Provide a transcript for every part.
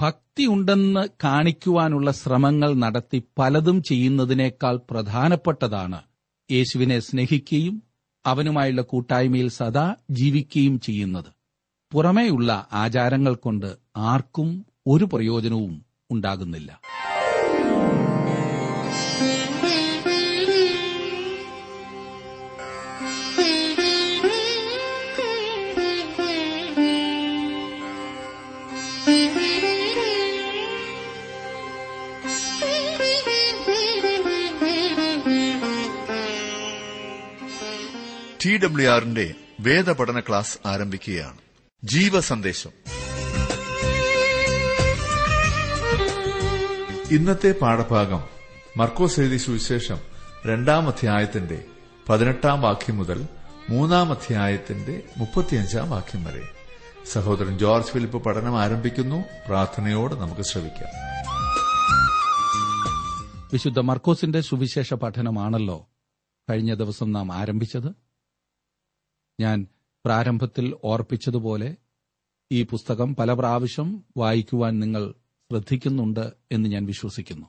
ഭക്തിയുണ്ടെന്ന് കാണിക്കുവാനുള്ള ശ്രമങ്ങൾ നടത്തി പലതും ചെയ്യുന്നതിനേക്കാൾ പ്രധാനപ്പെട്ടതാണ്. യേശുവിനെ സ്നേഹിക്കുകയും അവനുമായുള്ള കൂട്ടായ്മയിൽ സദാ ജീവിക്കുകയും ചെയ്യുന്നത്. പുറമേയുള്ള ആചാരങ്ങൾ കൊണ്ട് ആർക്കും ഒരു പ്രയോജനവും ഉണ്ടാകുന്നില്ല. ടി ഡബ്ല്യു ആറിന്റെ വേദപഠന ക്ലാസ് ആരംഭിക്കുകയാണ്. ജീവസന്ദേശം. ഇന്നത്തെ പാഠഭാഗം മർക്കോസ് എഴുതി സുവിശേഷം രണ്ടാം അധ്യായത്തിന്റെ പതിനെട്ടാം വാക്യം മുതൽ മൂന്നാം അധ്യായത്തിന്റെ മുപ്പത്തിയഞ്ചാം വാക്യം വരെ. സഹോദരൻ ജോർജ് ഫിലിപ്പ് പഠനം ആരംഭിക്കുന്നു. പ്രാർത്ഥനയോട് നമുക്ക് ശ്രമിക്കാം വിശുദ്ധ മർക്കോസിന്റെ സുവിശേഷ പഠനമാണല്ലോ കഴിഞ്ഞ ദിവസം നാം ആരംഭിച്ചത്? ഞാൻ പ്രാരംഭത്തിൽ ഓർപ്പിച്ചതുപോലെ ഈ പുസ്തകം പല പ്രാവശ്യം വായിക്കുവാൻ നിങ്ങൾ ശ്രദ്ധിക്കുന്നുണ്ട് എന്ന് ഞാൻ വിശ്വസിക്കുന്നു.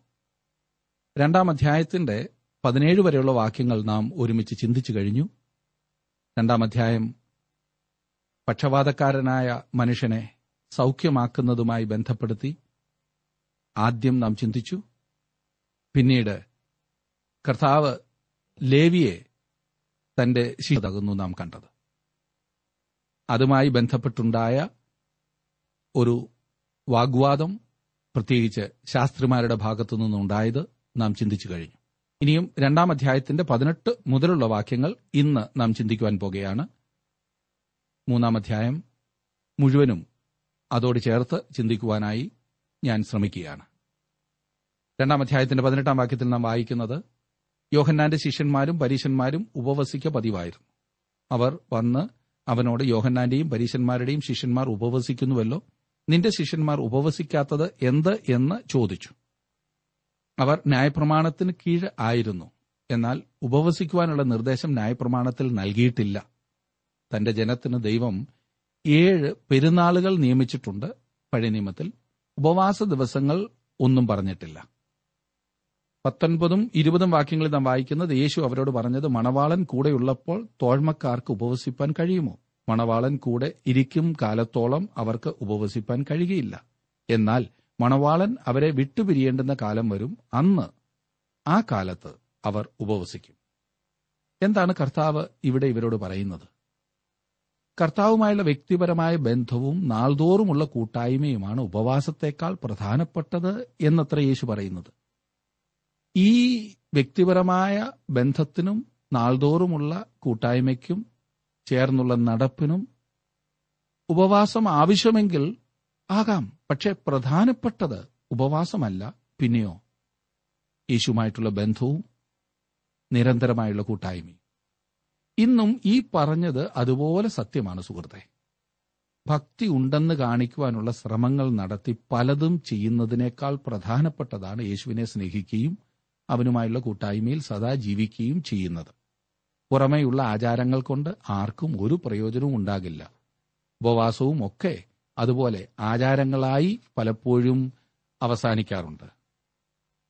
രണ്ടാം അധ്യായത്തിന്റെ പതിനേഴ് വരെയുള്ള വാക്യങ്ങൾ നാം ഒരുമിച്ച് ചിന്തിച്ചു കഴിഞ്ഞു. രണ്ടാം അധ്യായം പക്ഷപാതക്കാരനായ മനുഷ്യനെ സൗഖ്യമാക്കുന്നതുമായി ബന്ധപ്പെടുത്തി ആദ്യം നാം ചിന്തിച്ചു. പിന്നീട് കർത്താവ് ലേവിയെ തന്റെ ശീതകുന്നു നാം കണ്ടത്. അതുമായി ബന്ധപ്പെട്ടുണ്ടായ ഒരു വാഗ്വാദം പ്രത്യേകിച്ച് ശാസ്ത്രിമാരുടെ ഭാഗത്തു നിന്നുണ്ടായത് നാം ചിന്തിച്ചു കഴിഞ്ഞു. ഇനിയും രണ്ടാം അധ്യായത്തിന്റെ പതിനെട്ട് മുതലുള്ള വാക്യങ്ങൾ ഇന്ന് നാം ചിന്തിക്കുവാൻ പോകുകയാണ്. മൂന്നാം അധ്യായം മുഴുവനും അതോട് ചേർത്ത് ചിന്തിക്കുവാനായി ഞാൻ ശ്രമിക്കുകയാണ്. രണ്ടാം അധ്യായത്തിന്റെ പതിനെട്ടാം വാക്യത്തിൽ നാം വായിക്കുന്നത് യോഹന്നാന്റെ ശിഷ്യന്മാരും പരീശന്മാരും ഉപവസിക്ക പതിവായിരുന്നു അവർ വന്ന് അവനോട് യോഹന്നാന്റെയും പരീശന്മാരുടെയും ശിഷ്യന്മാർ ഉപവസിക്കുന്നുവല്ലോ? നിന്റെ ശിഷ്യന്മാർ ഉപവസിക്കാത്തത് എന്ത് എന്ന് ചോദിച്ചു. അവർ ന്യായപ്രമാണത്തിന് കീഴ് ആയിരുന്നു. എന്നാൽ ഉപവസിക്കുവാനുള്ള നിർദ്ദേശം ന്യായപ്രമാണത്തിൽ നൽകിയിട്ടില്ല. തന്റെ ജനത്തിന് ദൈവം ഏഴ് പെരുന്നാളുകൾ നിയമിച്ചിട്ടുണ്ട്. പഴയ നിയമത്തിൽ ഉപവാസ ദിവസങ്ങൾ ഒന്നും പറഞ്ഞിട്ടില്ല. പത്തൊൻപതും ഇരുപതും വാക്യങ്ങളിൽ നാം വായിക്കുന്നത് യേശു അവരോട് പറഞ്ഞത് മണവാളൻ കൂടെയുള്ളപ്പോൾ തോഴ്മക്കാർക്ക് ഉപവസിപ്പാൻ കഴിയുമോ? മണവാളൻ കൂടെ ഇരിക്കും കാലത്തോളം അവർക്ക് ഉപവസിപ്പാൻ കഴിയുകയില്ല. എന്നാൽ മണവാളൻ അവരെ വിട്ടുപിരിയേണ്ടുന്ന കാലം വരും. അന്ന് ആ കാലത്ത് അവർ ഉപവസിക്കും. എന്താണ് കർത്താവ് ഇവിടെ ഇവരോട് പറയുന്നത്? കർത്താവുമായുള്ള വ്യക്തിപരമായ ബന്ധവും നാൾതോറുമുള്ള കൂട്ടായ്മയുമാണ് ഉപവാസത്തെക്കാൾ പ്രധാനപ്പെട്ടത് എന്നത്ര യേശു പറയുന്നത്. ഈ വ്യക്തിപരമായ ബന്ധത്തിനും നാൾതോറുമുള്ള കൂട്ടായ്മയ്ക്കും ചേർന്നുള്ള നടപ്പിനും ഉപവാസം ആവശ്യമെങ്കിൽ ആകാം. പക്ഷെ പ്രധാനപ്പെട്ടത് ഉപവാസമല്ല പിന്നെയോ യേശുമായിട്ടുള്ള ബന്ധവും നിരന്തരമായുള്ള കൂട്ടായ്മയും. ഇന്നും ഈ പറഞ്ഞത് അതുപോലെ സത്യമാണ് സുഹൃത്തെ. ഭക്തി ഉണ്ടെന്ന് കാണിക്കുവാനുള്ള ശ്രമങ്ങൾ നടത്തി പലതും ചെയ്യുന്നതിനേക്കാൾ പ്രധാനപ്പെട്ടതാണ് യേശുവിനെ സ്നേഹിക്കുകയും അവനുമായുള്ള കൂട്ടായ്മയിൽ സദാ ജീവിക്കുകയും ചെയ്യുന്നത്. പുറമേയുള്ള ആചാരങ്ങൾ കൊണ്ട് ആർക്കും ഒരു പ്രയോജനവും ഉണ്ടാകില്ല. ഉപവാസവും ഒക്കെ അതുപോലെ ആചാരങ്ങളായി പലപ്പോഴും അവസാനിക്കാറുണ്ട്.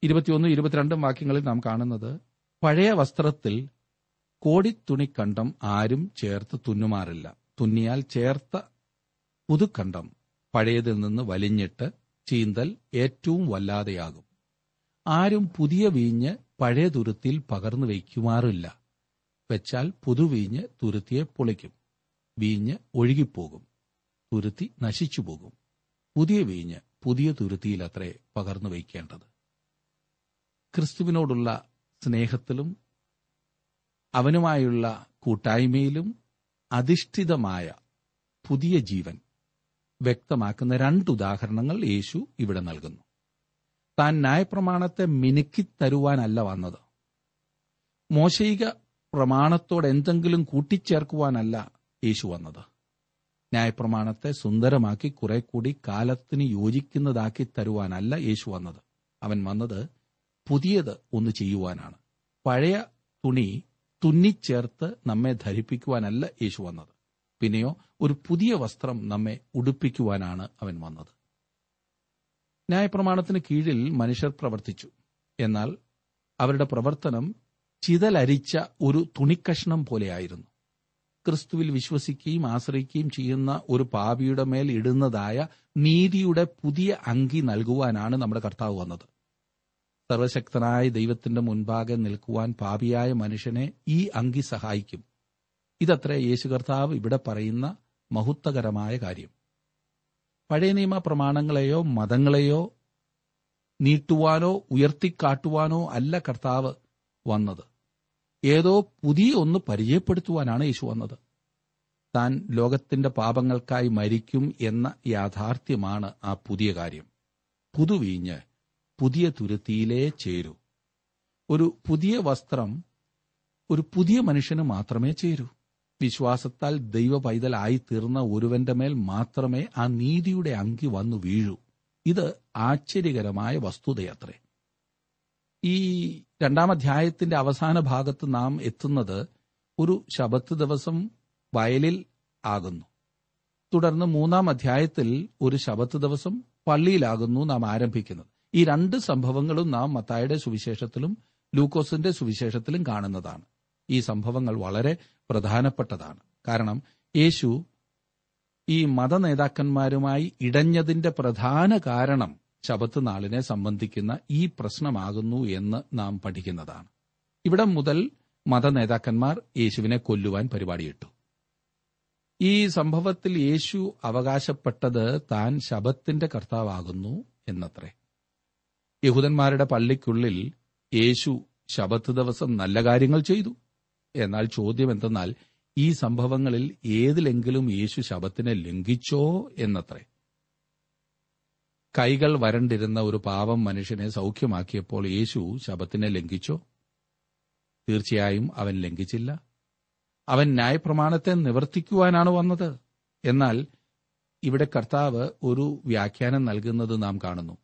ഇരുപത്തിയൊന്നും ഇരുപത്തിരണ്ടും വാക്യങ്ങളിൽ നാം കാണുന്നത് പഴയ വസ്ത്രത്തിൽ കോടിത്തുണിക്കണ്ടം ആരും ചേർത്ത് തുന്നുമാറില്ല. തുന്നിയാൽ ചേർത്ത പുതുക്കണ്ടം പഴയതിൽ നിന്ന് വലിഞ്ഞിട്ട് ചീന്തൽ ഏറ്റവും വല്ലാതെയാകും. ആരും പുതിയ വീഞ്ഞ് പഴയ തുരുത്തിയിൽ പകർന്നു വയ്ക്കുമാറില്ല. വെച്ചാൽ പുതുവീഞ്ഞ് തുരുത്തിയെ പൊളിക്കും. വീഞ്ഞ് ഒഴുകിപ്പോകും. തുരുത്തി നശിച്ചുപോകും പുതിയ വീഞ്ഞ് പുതിയ തുരുത്തിയിലത്രേ പകർന്നു വയ്ക്കേണ്ടത്. ക്രിസ്തുവിനോടുള്ള സ്നേഹത്തിലും അവനുമായുള്ള കൂട്ടായ്മയിലും അധിഷ്ഠിതമായ പുതിയ ജീവൻ വ്യക്തമാക്കുന്ന രണ്ട് ഉദാഹരണങ്ങൾ യേശു ഇവിടെ നൽകുന്നു. താൻ ന്യായപ്രമാണത്തെ മിനുക്കിത്തരുവാനല്ല വന്നത്. മോശയിക പ്രമാണത്തോട് എന്തെങ്കിലും കൂട്ടിച്ചേർക്കുവാനല്ല യേശു വന്നത്. ന്യായപ്രമാണത്തെ സുന്ദരമാക്കി കുറെ കൂടി കാലത്തിന് യോജിക്കുന്നതാക്കി തരുവാനല്ല യേശു വന്നത്. അവൻ വന്നത് പുതിയത് ഒന്ന് ചെയ്യുവാനാണ്. പഴയ തുണി തുന്നിച്ചേർത്ത് നമ്മെ ധരിപ്പിക്കുവാനല്ല യേശു വന്നത്. പിന്നെയോ ഒരു പുതിയ വസ്ത്രം നമ്മെ ഉടുപ്പിക്കുവാനാണ് അവൻ വന്നത്. ന്യായപ്രമാണത്തിന് കീഴിൽ മനുഷ്യർ പ്രവർത്തിച്ചു. എന്നാൽ അവരുടെ പ്രവർത്തനം ചിതലരിച്ച ഒരു തുണിക്കഷ്ണം പോലെയായിരുന്നു. ക്രിസ്തുവിൽ വിശ്വസിക്കുകയും ആശ്രയിക്കുകയും ചെയ്യുന്ന ഒരു പാപിയുടെ മേൽ ഇടുന്നതായ നീതിയുടെ പുതിയ അങ്കി നൽകുവാനാണ് നമ്മുടെ കർത്താവ് വന്നത്. സർവശക്തനായ ദൈവത്തിന്റെ മുൻപാകെ നിൽക്കുവാൻ പാപിയായ മനുഷ്യനെ ഈ അങ്കി സഹായിക്കും. ഇതത്രേ യേശു കർത്താവ് ഇവിടെ പറയുന്ന മഹത്വകരമായ കാര്യം. പഴയ നിയമ പ്രമാണങ്ങളെയോ മതങ്ങളെയോ നീട്ടുവാനോ ഉയർത്തിക്കാട്ടുവാനോ അല്ല കർത്താവ് വന്നത്. ഏതോ പുതിയ ഒന്ന് പരിചയപ്പെടുത്തുവാനാണ് യേശു വന്നത്. താൻ ലോകത്തിന്റെ പാപങ്ങൾക്കായി മരിക്കും എന്ന യാഥാർത്ഥ്യമാണ് ആ പുതിയ കാര്യം. പുതുവീഞ്ഞ് പുതിയ തുരുത്തിയിലേ ചേരൂ. ഒരു പുതിയ വസ്ത്രം ഒരു പുതിയ മനുഷ്യന് മാത്രമേ ചേരൂ. വിശ്വാസത്താൽ ദൈവ പൈതലായി തീർന്ന ഒരുവന്റെ മേൽ മാത്രമേ ആ നീതിയുടെ അങ്കി വന്നു വീഴൂ. ഇത് ആശ്ചര്യകരമായ വസ്തുതയത്രേ. ഈ രണ്ടാം അധ്യായത്തിന്റെ അവസാന ഭാഗത്ത് നാം എത്തുന്നത് ഒരു ശബത്ത് ദിവസം വയലിൽ ആകുന്നു. തുടർന്ന് മൂന്നാം അധ്യായത്തിൽ ഒരു ശബത്ത് ദിവസം പള്ളിയിലാകുന്നു നാം ആരംഭിക്കുന്നത്. ഈ രണ്ട് സംഭവങ്ങളും നാം മത്തായുടെ സുവിശേഷത്തിലും ലൂക്കോസിന്റെ സുവിശേഷത്തിലും കാണുന്നതാണ്. ഈ സംഭവങ്ങൾ വളരെ പ്രധാനപ്പെട്ടതാണ്. കാരണം യേശു ഈ മതനേതാക്കന്മാരുമായി ഇടഞ്ഞതിന്റെ പ്രധാന കാരണം ശബത്ത് നാളിനെ സംബന്ധിക്കുന്ന ഈ പ്രശ്നമാകുന്നു എന്ന് നാം പഠിക്കുന്നതാണ്. ഇവിടം മുതൽ മതനേതാക്കന്മാർ യേശുവിനെ കൊല്ലുവാൻ പരിപാടിയിട്ടു. ഈ സംഭവത്തിൽ യേശു അവകാശപ്പെട്ടത് താൻ ശബത്തിന്റെ കർത്താവാകുന്നു എന്നത്രേ. യഹൂദന്മാരുടെ പള്ളിക്കുള്ളിൽ യേശു ശബത്ത് ദിവസം നല്ല കാര്യങ്ങൾ ചെയ്തു. എന്നാൽ ചോദ്യം എന്തെന്നാൽ ഈ സംഭവങ്ങളിൽ ഏതിലെങ്കിലും യേശു ശബത്തിനെ ലംഘിച്ചോ എന്നത്രേ. കൈകൾ വരണ്ടിരുന്ന ഒരു പാവം മനുഷ്യനെ സൗഖ്യമാക്കിയപ്പോൾ യേശു ശബത്തിനെ ലംഘിച്ചോ? തീർച്ചയായും അവൻ ലംഘിച്ചില്ല. അവൻ ന്യായപ്രമാണത്തെ നിവർത്തിക്കുവാനാണ് വന്നത്. എന്നാൽ ഇവിടെ കർത്താവ് ഒരു വ്യാഖ്യാനം നൽകുന്നത് നാം കാണുന്നു.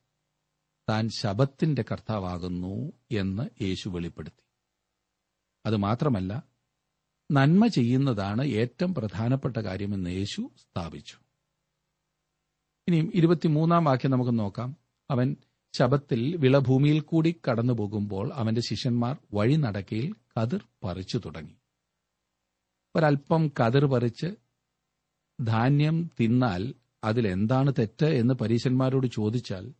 താൻ ശബത്തിന്റെ കർത്താവാകുന്നു എന്ന് യേശു വെളിപ്പെടുത്തി. അതുമാത്രമല്ല നന്മ ചെയ്യുന്നതാണ് ഏറ്റവും പ്രധാനപ്പെട്ട കാര്യമെന്ന് യേശു സ്ഥാപിച്ചു. ഇനിയും ഇരുപത്തിമൂന്നാം വാക്യം നമുക്ക് നോക്കാം. അവൻ ശബത്തിൽ വിളഭൂമിയിൽ കൂടി കടന്നു പോകുമ്പോൾ അവന്റെ ശിഷ്യന്മാർ വഴി നടക്കയിൽ കതിർ പറിച്ചു തുടങ്ങി. ഒരൽപ്പം കതിർ പറിച്ച് ധാന്യം തിന്നാൽ അതിലെന്താണ് തെറ്റ് എന്ന് പരീശന്മാരോട് ചോദിച്ചാൽ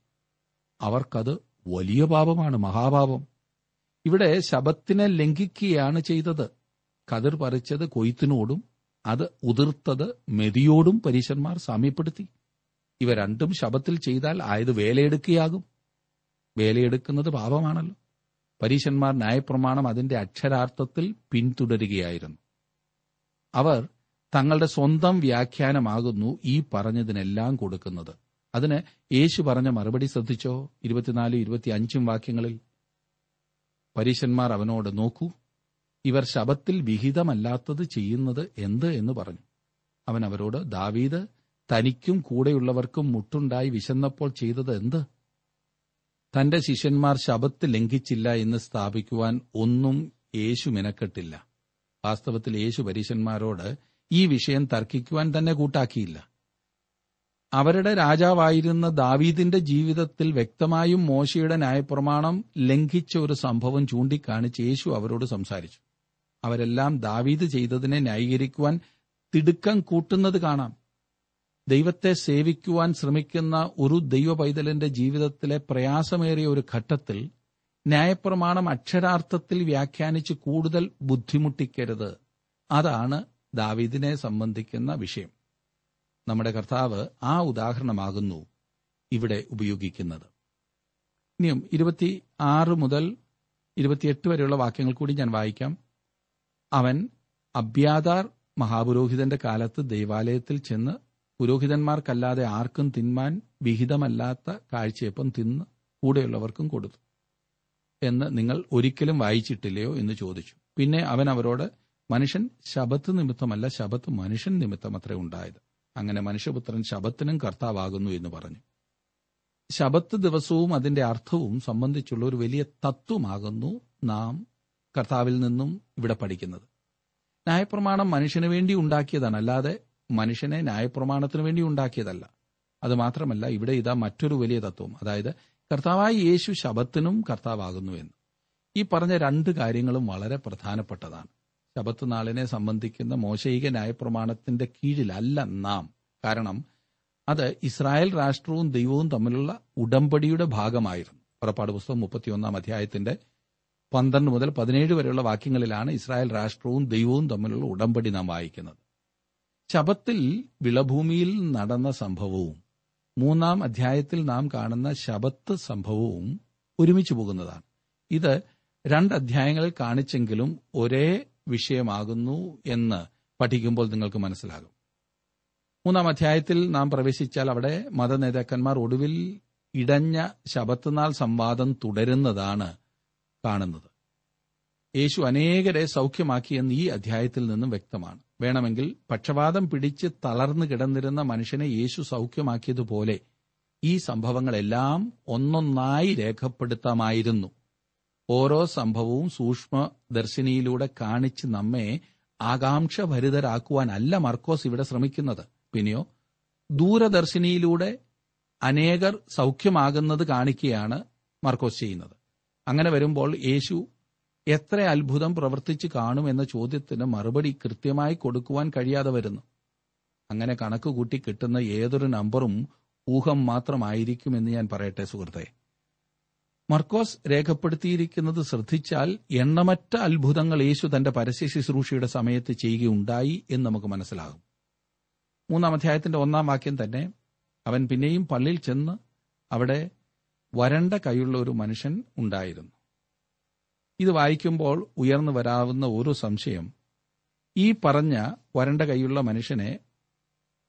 അവർക്കത് വലിയ പാപമാണ് മഹാപാപം. ഇവിടെ ശബത്തിനെ ലംഘിക്കുകയാണ് ചെയ്തത്. കതിർ പറിച്ചത് കൊയ്ത്തിനോടും അത് ഉതിർത്തത് മെതിയോടും പരീശന്മാർ സാമ്യപ്പെടുത്തി. ഇവ രണ്ടും ശബത്തിൽ ചെയ്താൽ ആയത് വേലയെടുക്കുകയാകും. വേലയെടുക്കുന്നത് പാപമാണല്ലോ. പരീശന്മാർ ന്യായപ്രമാണം അതിന്റെ അക്ഷരാർത്ഥത്തിൽ പിന്തുടരുകയായിരുന്നു. അവർ തങ്ങളുടെ സ്വന്തം വ്യാഖ്യാനമാകുന്നു ഈ പറഞ്ഞതിനെല്ലാം കൊടുക്കുന്നത്. അതിന് യേശു പറഞ്ഞ മറുപടി ശ്രദ്ധിച്ചോ? ഇരുപത്തിനാല് ഇരുപത്തിയഞ്ചും വാക്യങ്ങളിൽ പരീശന്മാർ അവനോട് നോക്കൂ ഇവർ ശബത്തിൽ വിഹിതമല്ലാത്തത് ചെയ്യുന്നത് എന്ത് എന്ന് പറഞ്ഞു. അവൻ അവരോട് ദാവീദ് തനിക്കും കൂടെയുള്ളവർക്കും മുട്ടുണ്ടായി വിശന്നപ്പോൾ ചെയ്തത് എന്ത്? തന്റെ ശിഷ്യന്മാർ ശബത്ത് ലംഘിച്ചില്ല എന്ന് സ്ഥാപിക്കുവാൻ ഒന്നും യേശു മിനക്കെട്ടില്ല. വാസ്തവത്തിൽ യേശു പരീശന്മാരോട് ഈ വിഷയം തർക്കിക്കുവാൻ തന്നെ കൂട്ടാക്കിയില്ല. അവരുടെ രാജാവായിരുന്ന ദാവീദിന്റെ ജീവിതത്തിൽ വ്യക്തമായും മോശയുടെ ന്യായപ്രമാണം ലംഘിച്ച ഒരു സംഭവം ചൂണ്ടിക്കാണിച്ച് യേശു അവരോട് സംസാരിച്ചു. അവരെല്ലാം ദാവീദ് ചെയ്തതിനെ ന്യായീകരിക്കുവാൻ തിടുക്കം കൂട്ടുന്നത് കാണാം. ദൈവത്തെ സേവിക്കുവാൻ ശ്രമിക്കുന്ന ഒരു ദൈവ പൈതലിന്റെ ജീവിതത്തിലെ പ്രയാസമേറിയ ഒരു ഘട്ടത്തിൽ ന്യായപ്രമാണം അക്ഷരാർത്ഥത്തിൽ വ്യാഖ്യാനിച്ച് കൂടുതൽ ബുദ്ധിമുട്ടിക്കരുത്. അതാണ് ദാവീദിനെ സംബന്ധിക്കുന്ന വിഷയം. നമ്മുടെ കർത്താവ് ആ ഉദാഹരണമാകുന്നു ഇവിടെ ഉപയോഗിക്കുന്നത്. ഇനിയും ഇരുപത്തി ആറ് മുതൽ ഇരുപത്തിയെട്ട് വരെയുള്ള വാക്യങ്ങൾ കൂടി ഞാൻ വായിക്കാം. അവൻ അബ്യാദാർ മഹാപുരോഹിതന്റെ കാലത്ത് ദൈവാലയത്തിൽ ചെന്ന് പുരോഹിതന്മാർക്കല്ലാതെ ആർക്കും തിന്മാൻ വിഹിതമല്ലാത്ത കാഴ്ചയപ്പം തിന്ന് കൂടെയുള്ളവർക്കും കൊടുത്തു എന്ന് നിങ്ങൾ ഒരിക്കലും വായിച്ചിട്ടില്ലയോ എന്ന് ചോദിച്ചു. പിന്നെ അവൻ അവരോട് മനുഷ്യൻ ശബത്ത് നിമിത്തമല്ല ശബത്ത് മനുഷ്യൻ നിമിത്തം അത്രേ ഉണ്ടായത്. അങ്ങനെ മനുഷ്യപുത്രൻ ശബത്തിനും കർത്താവാകുന്നു എന്ന് പറഞ്ഞു. ശബത്ത് ദിവസവും അതിന്റെ അർത്ഥവും സംബന്ധിച്ചുള്ള ഒരു വലിയ തത്വമാകുന്നു നാം കർത്താവിൽ നിന്നും ഇവിടെ പഠിക്കുന്നത്. ന്യായപ്രമാണം മനുഷ്യന് വേണ്ടി ഉണ്ടാക്കിയതാണ്. അല്ലാതെ മനുഷ്യനെ ന്യായപ്രമാണത്തിന് വേണ്ടി ഉണ്ടാക്കിയതല്ല. അത് മാത്രമല്ല ഇവിടെ ഇതാ മറ്റൊരു വലിയ തത്വം. അതായത് കർത്താവായ യേശു ശബത്തിനും കർത്താവാകുന്നു എന്ന്. ഈ പറഞ്ഞ രണ്ട് കാര്യങ്ങളും വളരെ പ്രധാനപ്പെട്ടതാണ്. ശബത്ത് നാളിനെ സംബന്ധിക്കുന്ന മോശയിക ന്യായപ്രമാണത്തിന്റെ കീഴിലല്ല നാം. കാരണം അത് ഇസ്രായേൽ രാഷ്ട്രവും ദൈവവും തമ്മിലുള്ള ഉടമ്പടിയുടെ ഭാഗമായിരുന്നു. പുറപ്പാട് പുസ്തകം മുപ്പത്തിയൊന്നാം അധ്യായത്തിന്റെ പന്ത്രണ്ട് മുതൽ പതിനേഴ് വരെയുള്ള വാക്യങ്ങളിലാണ് ഇസ്രായേൽ രാഷ്ട്രവും ദൈവവും തമ്മിലുള്ള ഉടമ്പടി നാം വായിക്കുന്നത്. ശബത്തിൽ വിളഭൂമിയിൽ നടന്ന സംഭവവും മൂന്നാം അധ്യായത്തിൽ നാം കാണുന്ന ശബത്ത് സംഭവവും ഒരുമിച്ച് പോകുന്നതാണ്. ഇത് രണ്ട് അധ്യായങ്ങളിൽ കാണിച്ചെങ്കിലും ഒരേ വിഷയമാകുന്നു എന്ന് പഠിക്കുമ്പോൾ നിങ്ങൾക്ക് മനസ്സിലാകും. മൂന്നാം അധ്യായത്തിൽ നാം പ്രവേശിച്ചാൽ അവിടെ മത നേതാക്കന്മാർ ഒടുവിൽ ഇടഞ്ഞ ശബത്തുനാൾ സംവാദം തുടരുന്നതാണ് കാണുന്നത്. യേശു അനേകരെ സൗഖ്യമാക്കിയെന്ന് ഈ അധ്യായത്തിൽ നിന്നും വ്യക്തമാണ്. വേണമെങ്കിൽ പക്ഷപാതം പിടിച്ച് തളർന്നു കിടന്നിരുന്ന മനുഷ്യനെ യേശു സൗഖ്യമാക്കിയതുപോലെ ഈ സംഭവങ്ങളെല്ലാം ഒന്നൊന്നായി രേഖപ്പെടുത്താമായിരുന്നു. ഓരോ സംഭവവും സൂക്ഷ്മ ദർശിനിയിലൂടെ കാണിച്ച് നമ്മെ ആകാംക്ഷഭരിതരാക്കുവാനല്ല മർക്കോസ് ഇവിടെ ശ്രമിക്കുന്നത്. പിന്നെയോ ദൂരദർശിനിയിലൂടെ അനേകർ സൗഖ്യമാകുന്നത് കാണിക്കുകയാണ് മർക്കോസ് ചെയ്യുന്നത്. അങ്ങനെ വരുമ്പോൾ യേശു എത്ര അത്ഭുതം കാണും എന്ന ചോദ്യത്തിന് മറുപടി കൃത്യമായി കൊടുക്കുവാൻ കഴിയാതെ വരുന്നു. അങ്ങനെ കണക്ക് കൂട്ടി കിട്ടുന്ന ഏതൊരു നമ്പറും ഊഹം മാത്രമായിരിക്കുമെന്ന് ഞാൻ പറയട്ടെ സുഹൃത്തെ. മർക്കോസ് രേഖപ്പെടുത്തിയിരിക്കുന്നത് ശ്രദ്ധിച്ചാൽ എണ്ണമറ്റ അത്ഭുതങ്ങൾ യേശു തന്റെ പരസ്യ ശുശ്രൂഷയുടെ സമയത്ത് ചെയ്യുകയുണ്ടായി എന്ന് നമുക്ക് മനസ്സിലാകും. മൂന്നാം അധ്യായത്തിന്റെ ഒന്നാം വാക്യം തന്നെ അവൻ പിന്നെയും പള്ളിയിൽ ചെന്ന് അവിടെ വരണ്ട കൈയുള്ള ഒരു മനുഷ്യൻ ഉണ്ടായിരുന്നു. ഇത് വായിക്കുമ്പോൾ ഉയർന്നു വരാവുന്ന ഓരോ സംശയം ഈ പറഞ്ഞ വരണ്ട കൈയുള്ള മനുഷ്യനെ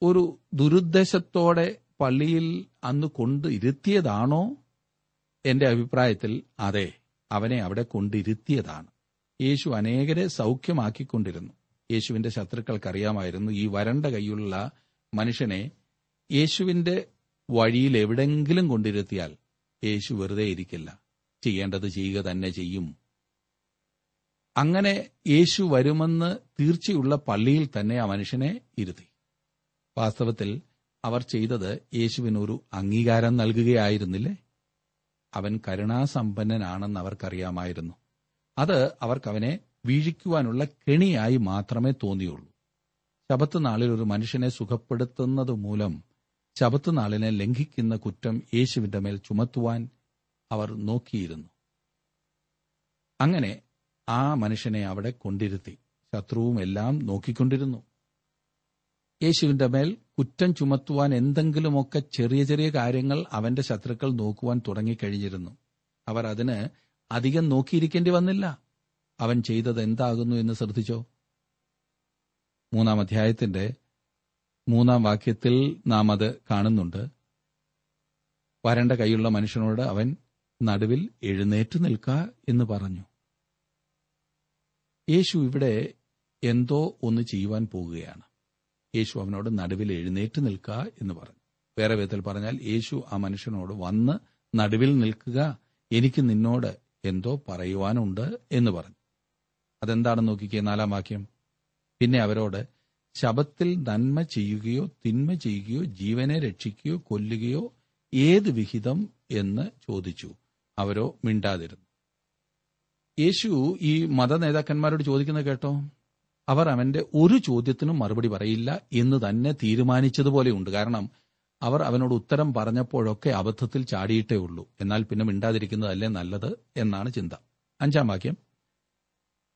ഒരു ദുരുദ്ദേശത്തോടെ പള്ളിയിൽ അന്ന് കൊണ്ട് ഇരുത്തിയതാണോ? എന്റെ അഭിപ്രായത്തിൽ അതെ അവനെ അവിടെ കൊണ്ടിരുത്തിയതാണ്. യേശു അനേകരെ സൗഖ്യമാക്കിക്കൊണ്ടിരുന്നു. യേശുവിന്റെ ശത്രുക്കൾക്കറിയാമായിരുന്നു ഈ വരണ്ട കൈയുള്ള മനുഷ്യനെ യേശുവിന്റെ വഴിയിൽ എവിടെങ്കിലും കൊണ്ടിരുത്തിയാൽ യേശു വെറുതെ ഇരിക്കില്ല. ചെയ്യേണ്ടത് ചെയ്യുക തന്നെ ചെയ്യും. അങ്ങനെ യേശു വരുമെന്ന് തീർച്ചയുള്ള പള്ളിയിൽ തന്നെ ആ മനുഷ്യനെ ഇരുത്തി. വാസ്തവത്തിൽ അവർ ചെയ്തത് യേശുവിനൊരു അംഗീകാരം നൽകുകയായിരുന്നില്ലേ? അവൻ കരുണാസമ്പന്നനാണെന്ന് അവർക്കറിയാമായിരുന്നു. അത് അവർക്കവനെ വീഴിക്കുവാനുള്ള കെണിയായി മാത്രമേ തോന്നിയുള്ളൂ. ശബത്ത് നാളിൽ ഒരു മനുഷ്യനെ സുഖപ്പെടുത്തുന്നത് മൂലം ശബത്ത് നാളിനെ ലംഘിക്കുന്ന കുറ്റം യേശുവിന്റെ മേൽ ചുമത്തുവാൻ അവർ നോക്കിയിരുന്നു. അങ്ങനെ ആ മനുഷ്യനെ അവിടെ കൊണ്ടിരുത്തി. ശത്രുവും എല്ലാം നോക്കിക്കൊണ്ടിരുന്നു. യേശുവിന്റെ മേൽ കുറ്റം ചുമത്തുവാൻ എന്തെങ്കിലുമൊക്കെ ചെറിയ ചെറിയ കാര്യങ്ങൾ അവന്റെ ശത്രുക്കൾ നോക്കുവാൻ തുടങ്ങിക്കഴിഞ്ഞിരുന്നു. അവർ അതിന് അധികം നോക്കിയിരിക്കേണ്ടി വന്നില്ല. അവൻ ചെയ്തത് എന്താകുന്നു എന്ന് ശ്രദ്ധിച്ചോ? മൂന്നാം അധ്യായത്തിന്റെ മൂന്നാം വാക്യത്തിൽ നാം അത് കാണുന്നുണ്ട്. വരണ്ട കൈയുള്ള മനുഷ്യനോട് അവൻ നടുവിൽ എഴുന്നേറ്റ് നിൽക്ക എന്ന് പറഞ്ഞു. യേശു ഇവിടെ എന്തോ ഒന്ന് ചെയ്യുവാൻ പോകുകയാണ്. യേശു അവനോട് നടുവിൽ എഴുന്നേറ്റ് നിൽക്കുക എന്ന് പറഞ്ഞു. വേറെ വിധത്തിൽ പറഞ്ഞാൽ യേശു ആ മനുഷ്യനോട് വന്ന് നടുവിൽ നിൽക്കുക എനിക്ക് നിന്നോട് എന്തോ പറയുവാനുണ്ട് എന്ന് പറഞ്ഞു. അതെന്താണെന്ന് നോക്കിക്കേ നാലാം വാക്യം? പിന്നെ അവരോട് ശബത്തിൽ നന്മ ചെയ്യുകയോ തിന്മ ചെയ്യുകയോ ജീവനെ രക്ഷിക്കുകയോ കൊല്ലുകയോ ഏത് വിഹിതം എന്ന് ചോദിച്ചു. അവരോ മിണ്ടാതിരുന്നു. യേശു ഈ മത നേതാക്കന്മാരോട് ചോദിക്കുന്നത് കേട്ടോ? അവർ അവന്റെ ഒരു ചോദ്യത്തിനും മറുപടി പറയില്ല എന്ന് തന്നെ തീരുമാനിച്ചതുപോലെയുണ്ട് കാരണം അവർ അവനോട് ഉത്തരം പറഞ്ഞപ്പോഴൊക്കെ അബദ്ധത്തിൽ ചാടിയിട്ടേ ഉള്ളൂ. എന്നാൽ പിന്നെ മിണ്ടാതിരിക്കുന്നതല്ലേ നല്ലത് എന്നാണ് ചിന്ത. അഞ്ചാം വാക്യം.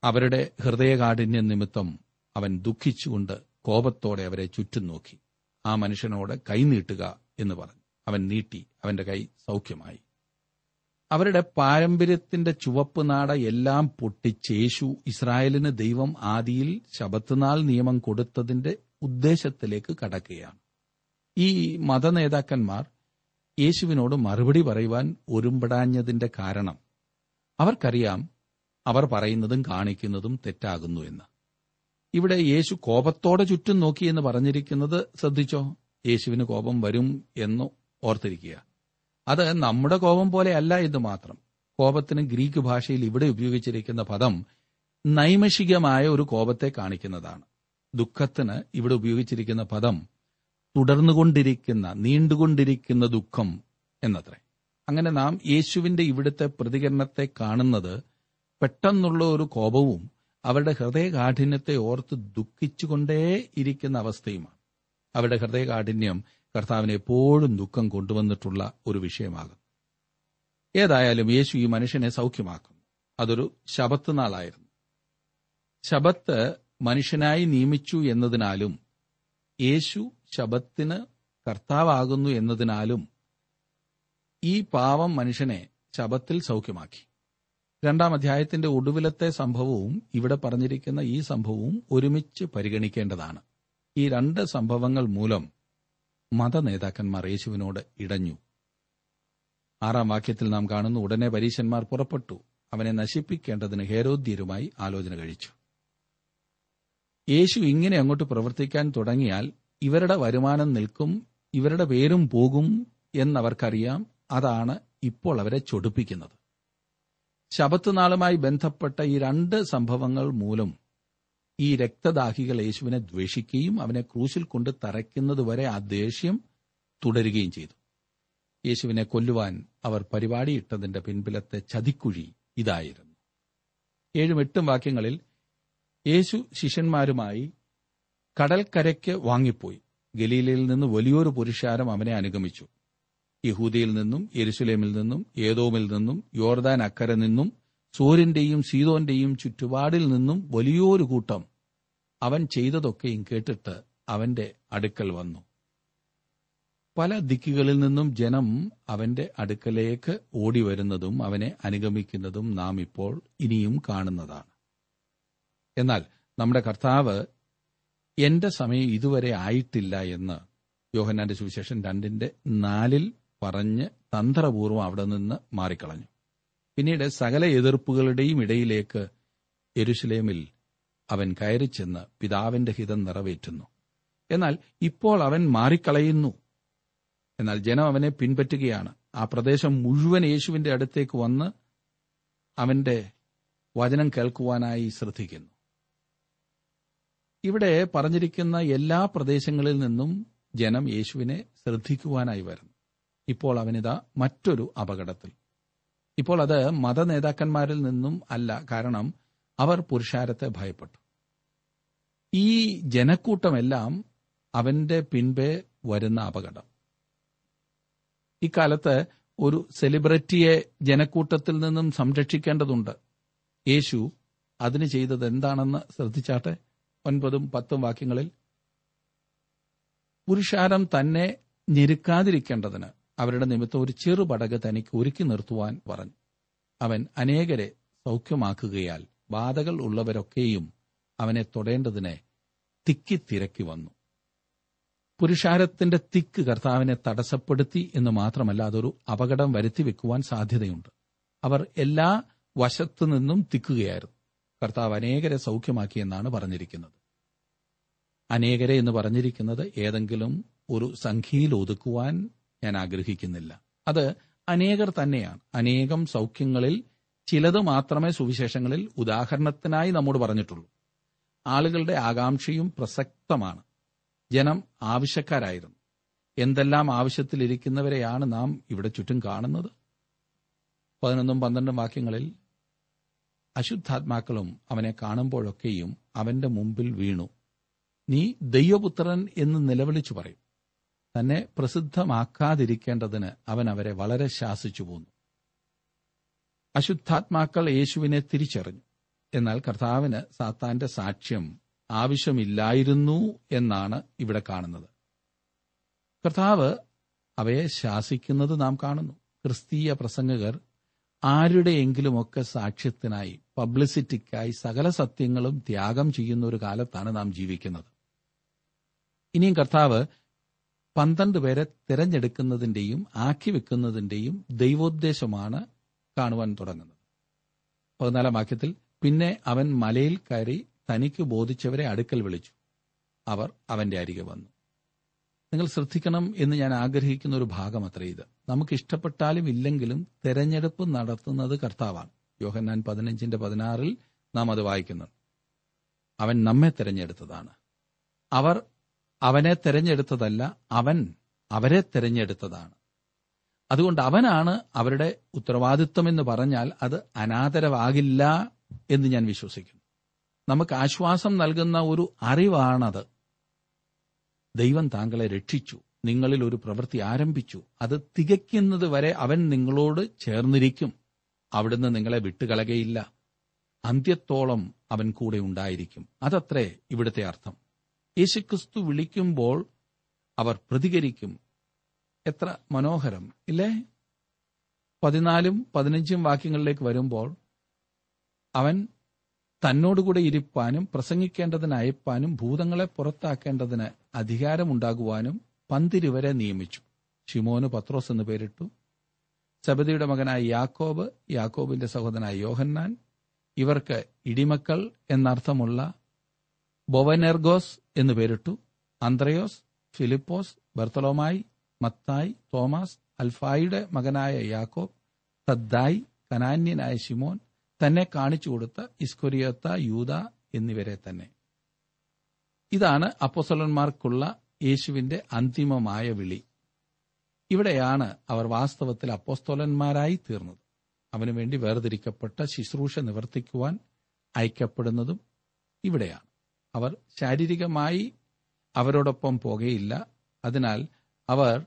അവരുടെ ഹൃദയകാഠിന്യ നിമിത്തം അവൻ ദുഃഖിച്ചുകൊണ്ട് കോപത്തോടെ അവരെ ചുറ്റും നോക്കി. ആ മനുഷ്യനോട് കൈ നീട്ടുക എന്ന് പറഞ്ഞു. അവൻ നീട്ടി. അവന്റെ കൈ സൗഖ്യമായി. അവരുടെ പാരമ്പര്യത്തിന്റെ ചുവപ്പ് നാട എല്ലാം പൊട്ടിച്ചേശു ഇസ്രായേലിന് ദൈവം ആദിയിൽ ശബത്തുനാൾ നിയമം കൊടുത്തതിന്റെ ഉദ്ദേശത്തിലേക്ക് കടക്കുകയാണ്. ഈ മതനേതാക്കന്മാർ യേശുവിനോട് മറുപടി പറയുവാൻ ഒരുമ്പടാഞ്ഞതിന്റെ കാരണം അവർക്കറിയാം അവർ പറയുന്നതും കാണിക്കുന്നതും തെറ്റാകുന്നു എന്ന്. ഇവിടെ യേശു കോപത്തോടെ ചുറ്റും നോക്കി എന്ന് പറഞ്ഞിരിക്കുന്നത് ശ്രദ്ധിച്ചോ? യേശുവിന് കോപം വരും എന്ന് ഓർത്തിരിക്കുക. അത് നമ്മുടെ കോപം പോലെയല്ല എന്ന് മാത്രം. കോപത്തിന് ഗ്രീക്ക് ഭാഷയിൽ ഇവിടെ ഉപയോഗിച്ചിരിക്കുന്ന പദം നൈമഷികമായ ഒരു കോപത്തെ കാണിക്കുന്നതാണ്. ദുഃഖത്തിന് ഇവിടെ ഉപയോഗിച്ചിരിക്കുന്ന പദം തുടർന്നുകൊണ്ടിരിക്കുന്ന നീണ്ടുകൊണ്ടിരിക്കുന്ന ദുഃഖം എന്നത്രേ. അങ്ങനെ നാം യേശുവിന്റെ ഇവിടുത്തെ പ്രതികരണത്തെ കാണുന്നത് പെട്ടെന്നുള്ള ഒരു കോപവും അവരുടെ ഹൃദയകാഠിന്യത്തെ ഓർത്ത് ദുഃഖിച്ചുകൊണ്ടേ ഇരിക്കുന്ന അവസ്ഥയുമാണ്. അവരുടെ ഹൃദയകാഠിന്യം കർത്താവിന് എപ്പോഴും ദുഃഖം കൊണ്ടുവന്നിട്ടുള്ള ഒരു വിഷയമാകും. ഏതായാലും യേശു ഈ മനുഷ്യനെ സൗഖ്യമാക്കുന്നു. അതൊരു ശബത്ത് നാളായിരുന്നു. ശബത്ത് മനുഷ്യനായി നിയമിച്ചു എന്നതിനാലും യേശു ശബത്തിന് കർത്താവാകുന്നു എന്നതിനാലും ഈ പാവം മനുഷ്യനെ ശബത്തിൽ സൗഖ്യമാക്കി. രണ്ടാം അധ്യായത്തിന്റെ ഒടുവിലത്തെ സംഭവവും ഇവിടെ പറഞ്ഞിരിക്കുന്ന ഈ സംഭവവും ഒരുമിച്ച് പരിഗണിക്കേണ്ടതാണ്. ഈ രണ്ട് സംഭവങ്ങൾ മൂലം മതനേതാക്കന്മാർ യേശുവിനോട് ഇടഞ്ഞു. ആറാം വാക്യത്തിൽ നാം കാണുന്നു ഉടനെ പരീശന്മാർ പുറപ്പെട്ടു. അവനെ നശിപ്പിക്കേണ്ടതിന് ഹേരോദ്യരുമായി ആലോചന കഴിച്ചു. യേശു ഇങ്ങനെ അങ്ങോട്ട് പ്രവർത്തിക്കാൻ തുടങ്ങിയാൽ ഇവരുടെ വരുമാനം നിൽക്കും ഇവരുടെ പേരും പോകും എന്നവർക്കറിയാം. അതാണ് ഇപ്പോൾ അവരെ ചൊടിപ്പിക്കുന്നത്. ശബത്ത് നാളുമായി ബന്ധപ്പെട്ട ഈ രണ്ട് സംഭവങ്ങൾ മൂലം ഈ രക്തദാഹികൾ യേശുവിനെ ദ്വേഷിക്കുകയും അവനെ ക്രൂശിൽ കൊണ്ട് തറയ്ക്കുന്നതുവരെ ആ ദേഷ്യം തുടരുകയും ചെയ്തു. യേശുവിനെ കൊല്ലുവാൻ അവർ പരിപാടിയിട്ടതിന്റെ പിൻപിലത്തെ ചതിക്കുഴി ഇതായിരുന്നു. ഏഴും എട്ടും വാക്യങ്ങളിൽ യേശു ശിഷ്യന്മാരുമായി കടൽക്കരയ്ക്ക് വാങ്ങിപ്പോയി. ഗലീലയിൽ നിന്ന് വലിയൊരു പുരുഷാരം അവനെ അനുഗമിച്ചു. യഹൂദിയിൽ നിന്നും യെരുസലേമിൽ നിന്നും ഏതോമിൽ നിന്നും യോർദാൻ അക്കരെ നിന്നും സൂര്യന്റെയും സീതോന്റെയും ചുറ്റുപാടിൽ നിന്നും വലിയൊരു കൂട്ടം അവൻ ചെയ്തതൊക്കെയും കേട്ടിട്ട് അവന്റെ അടുക്കൽ വന്നു. പല ദിക്കുകളിൽ നിന്നും ജനം അവന്റെ അടുക്കലേക്ക് ഓടി വരുന്നതും അവനെ അനുഗമിക്കുന്നതും നാം ഇപ്പോൾ ഇനിയും കാണുന്നതാണ്. എന്നാൽ നമ്മുടെ കർത്താവ് എന്റെ സമയം ഇതുവരെ ആയിട്ടില്ല എന്ന് യോഹന്നാന്റെ സുവിശേഷൻ രണ്ടിന്റെ നാലിൽ പറഞ്ഞ് തന്ത്രപൂർവം അവിടെ നിന്ന് മാറിക്കളഞ്ഞു. പിന്നീട് സകല എതിർപ്പുകളുടെയും ഇടയിലേക്ക് എരുഷലേമിൽ അവൻ കയറിച്ചെന്ന് പിതാവിന്റെ ഹിതം നിറവേറ്റുന്നു. എന്നാൽ ഇപ്പോൾ അവൻ മാറിക്കളയുന്നു. എന്നാൽ ജനം അവനെ പിൻപറ്റുകയാണ്. ആ പ്രദേശം മുഴുവൻ യേശുവിന്റെ അടുത്തേക്ക് വന്ന് അവന്റെ വചനം കേൾക്കുവാനായി ശ്രദ്ധിക്കുന്നു. ഇവിടെ പറഞ്ഞിരിക്കുന്ന എല്ലാ പ്രദേശങ്ങളിൽ നിന്നും ജനം യേശുവിനെ ശ്രദ്ധിക്കുവാനായി വരുന്നു. ഇപ്പോൾ അവനിതാ മറ്റൊരു അപകടത്തിൽ. ഇപ്പോൾ അത് മതനേതാക്കന്മാരിൽ നിന്നും അല്ല കാരണം അവർ പുരുഷാരത്തെ ഭയപ്പെട്ടു. ഈ ജനക്കൂട്ടമെല്ലാം അവന്റെ പിൻപേ വരുന്ന അപകടം. ഇക്കാലത്ത് ഒരു സെലിബ്രിറ്റിയെ ജനക്കൂട്ടത്തിൽ നിന്നും സംരക്ഷിക്കേണ്ടതുണ്ട്. യേശു അതിന് ചെയ്തത് എന്താണെന്ന് ശ്രദ്ധിച്ചാട്ടെ? ഒൻപതും പത്തും വാക്യങ്ങളിൽ പുരുഷാരം തന്നെ ഞെരുക്കാതിരിക്കേണ്ടതിന് അവരുടെ നിമിത്തം ഒരു ചെറുപടക് തനിക്ക് ഒരുക്കി നിർത്തുവാൻ പറഞ്ഞു. അവൻ അനേകരെ സൗഖ്യമാക്കുകയാൽ ബാധകൾ ഉള്ളവരൊക്കെയും അവനെ തൊടേണ്ടതിനെ തിക്കിത്തിരക്കി വന്നു. പുരുഷാരത്തിന്റെ തിക്ക് കർത്താവിനെ തടസ്സപ്പെടുത്തി എന്ന് മാത്രമല്ല അതൊരു അപകടം വരുത്തിവെക്കുവാൻ സാധ്യതയുണ്ട്. അവർ എല്ലാ വശത്തു നിന്നും തിക്കുകയായിരുന്നു. കർത്താവ് അനേകരെ സൗഖ്യമാക്കിയെന്നാണ് പറഞ്ഞിരിക്കുന്നത്. അനേകരെ എന്ന് പറഞ്ഞിരിക്കുന്നത് ഏതെങ്കിലും ഒരു സംഖ്യയിൽ ഒതുക്കുവാൻ ഞാൻ ആഗ്രഹിക്കുന്നില്ല. അത് അനേകർ തന്നെയാണ്. അനേകം സൗഖ്യങ്ങളിൽ ചിലത് മാത്രമേ സുവിശേഷങ്ങളിൽ ഉദാഹരണത്തിനായി നമ്മോട് പറഞ്ഞിട്ടുള്ളൂ. ആളുകളുടെ ആകാംക്ഷയും പ്രസക്തമാണ്. ജനം ആവശ്യക്കാരായിരുന്നു. എന്തെല്ലാം ആവശ്യത്തിലിരിക്കുന്നവരെയാണ് നാം ഇവിടെ ചുറ്റും കാണുന്നത്? പതിനൊന്നും പന്ത്രണ്ടും വാക്യങ്ങളിൽ അശുദ്ധാത്മാക്കളും അവനെ കാണുമ്പോഴൊക്കെയും അവന്റെ മുമ്പിൽ വീണു. നീ ദൈവപുത്രൻ എന്ന് നിലവിളിച്ചു പറയും. തന്നെ പ്രസിദ്ധമാക്കാതിരിക്കേണ്ടതിന് അവൻ അവരെ വളരെ ശാസിച്ചു പോന്നു. അശുദ്ധാത്മാക്കൾ യേശുവിനെ തിരിച്ചറിഞ്ഞു. എന്നാൽ കർത്താവിന് സാത്താന്റെ സാക്ഷ്യം ആവശ്യമില്ലായിരുന്നു എന്നാണ് ഇവിടെ കാണുന്നത്. കർത്താവ് അവയെ ശാസിക്കുന്നത് നാം കാണുന്നു. ക്രിസ്തീയ പ്രസംഗകർ ആരുടെയെങ്കിലുമൊക്കെ സാക്ഷ്യത്തിനായി പബ്ലിസിറ്റിക്കായി സകല സത്യങ്ങളും ത്യാഗം ചെയ്യുന്ന ഒരു കാലത്താണ് നാം ജീവിക്കുന്നത്. ഇനിയും കർത്താവ് പന്ത്രണ്ട് പേരെ തിരഞ്ഞെടുക്കുന്നതിന്റെയും ആക്കി വെക്കുന്നതിന്റെയും ദൈവോദ്ദേശമാണ് കാണുവാൻ തുടങ്ങുന്നത്. പതിനാലാം വാക്യത്തിൽ പിന്നെ അവൻ മലയിൽ കയറി തനിക്ക് ബോധിച്ചവരെ അടുക്കൽ വിളിച്ചു. അവർ അവന്റെ അരികെ വന്നു. നിങ്ങൾ ശ്രദ്ധിക്കണം എന്ന് ഞാൻ ആഗ്രഹിക്കുന്ന ഒരു ഭാഗം അത്ര ഇത്. നമുക്ക് ഇഷ്ടപ്പെട്ടാലും ഇല്ലെങ്കിലും തെരഞ്ഞെടുപ്പ് നടത്തുന്നത് കർത്താവാണ്. യോഹന്നാൻ പതിനഞ്ചിന്റെ പതിനാറിൽ നാം അത് വായിക്കുന്നു. അവൻ നമ്മെ തെരഞ്ഞെടുത്തതാണ്. അവർ അവനെ തെരഞ്ഞെടുത്തതല്ല അവൻ അവരെ തെരഞ്ഞെടുത്തതാണ്. അതുകൊണ്ട് അവനാണ് അവരുടെ ഉത്തരവാദിത്വം എന്ന് പറഞ്ഞാൽ അത് അനാദരവാകില്ല എന്ന് ഞാൻ വിശ്വസിക്കുന്നു. നമുക്ക് ആശ്വാസം നൽകുന്ന ഒരു അറിവാണത്. ദൈവം താങ്കളെ രക്ഷിച്ചു നിങ്ങളിൽ ഒരു പ്രവൃത്തി ആരംഭിച്ചു അത് തികയ്ക്കുന്നത് വരെ അവൻ നിങ്ങളോട് ചേർന്നിരിക്കും. അവിടുന്ന് നിങ്ങളെ വിട്ടുകളകയില്ല അന്ത്യത്തോളം അവൻ കൂടെ ഉണ്ടായിരിക്കും. അതത്രേ ഇവിടുത്തെ അർത്ഥം. യേശുക്രിസ്തു വിളിക്കുമ്പോൾ അവർ പ്രതികരിക്കും. എത്ര മനോഹരം ഇല്ലേ? പതിനാലും പതിനഞ്ചും വാക്യങ്ങളിലേക്ക് വരുമ്പോൾ അവൻ തന്നോടുകൂടെ ഇരിപ്പാനും പ്രസംഗിക്കേണ്ടതിന് അയപ്പാനും ഭൂതങ്ങളെ പുറത്താക്കേണ്ടതിന് അധികാരമുണ്ടാകുവാനും പന്തിരുവരെ നിയമിച്ചു. ഷിമോന് പത്രോസ് എന്ന് പേരിട്ടു. സബദിയുടെ മകനായ യാക്കോബ് യാക്കോബിന്റെ സഹോദരനായ യോഹന്നാൻ. ഇവർക്ക് ഇടിമക്കൾ എന്നർത്ഥമുള്ള ബൊവനെർഗോസ് എന്ന് പേരിട്ടു. അന്ത്രയോസ് ഫിലിപ്പോസ് ബർത്തലോമായി മത്തായി തോമസ് അൽഫായിയുടെ മകനായ യാക്കോബ് തദ്ദായി കനാന്യനായ ശിമോൻ തന്നെ കാണിച്ചു കൊടുത്ത ഇസ്കൊരിയത്ത യൂത എന്നിവരെ തന്നെ. ഇതാണ് അപ്പോസലന്മാർക്കുള്ള യേശുവിന്റെ അന്തിമമായ വിളി. ഇവിടെയാണ് അവർ വാസ്തവത്തിൽ അപ്പോസ്തോലന്മാരായി തീർന്നത്. അവനു വേണ്ടി വേർതിരിക്കപ്പെട്ട ശുശ്രൂഷ നിവർത്തിക്കുവാൻ അയക്കപ്പെടുന്നതും ഇവിടെയാണ്. അവർ ശാരീരികമായി അവരോടൊപ്പം പോകുകയില്ല അതിനാൽ അവർ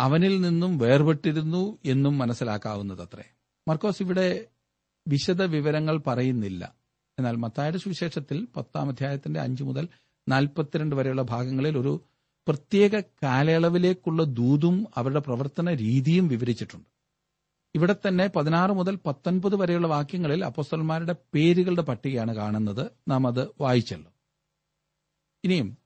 അവനിൽ നിന്നും വേർപെട്ടിരുന്നു എന്നും മനസ്സിലാക്കാവുന്നതത്രേ. മർക്കോസ് ഇവിടെ വിശദ വിവരങ്ങൾ പറയുന്നില്ല. എന്നാൽ മത്തായുടെ സുവിശേഷത്തിൽ പത്താം അധ്യായത്തിന്റെ അഞ്ചു മുതൽ നാൽപ്പത്തിരണ്ട് വരെയുള്ള ഭാഗങ്ങളിൽ ഒരു പ്രത്യേക കാലയളവിലേക്കുള്ള ദൂതും അവരുടെ പ്രവർത്തന രീതിയും വിവരിച്ചിട്ടുണ്ട്. ഇവിടെ തന്നെ പതിനാറ് മുതൽ പത്തൊൻപത് വരെയുള്ള വാക്യങ്ങളിൽ അപ്പോസ്തലന്മാരുടെ പേരുകളുടെ പട്ടികയാണ് കാണുന്നത്. നാം അത് വായിച്ചല്ലോ. ഇനിയും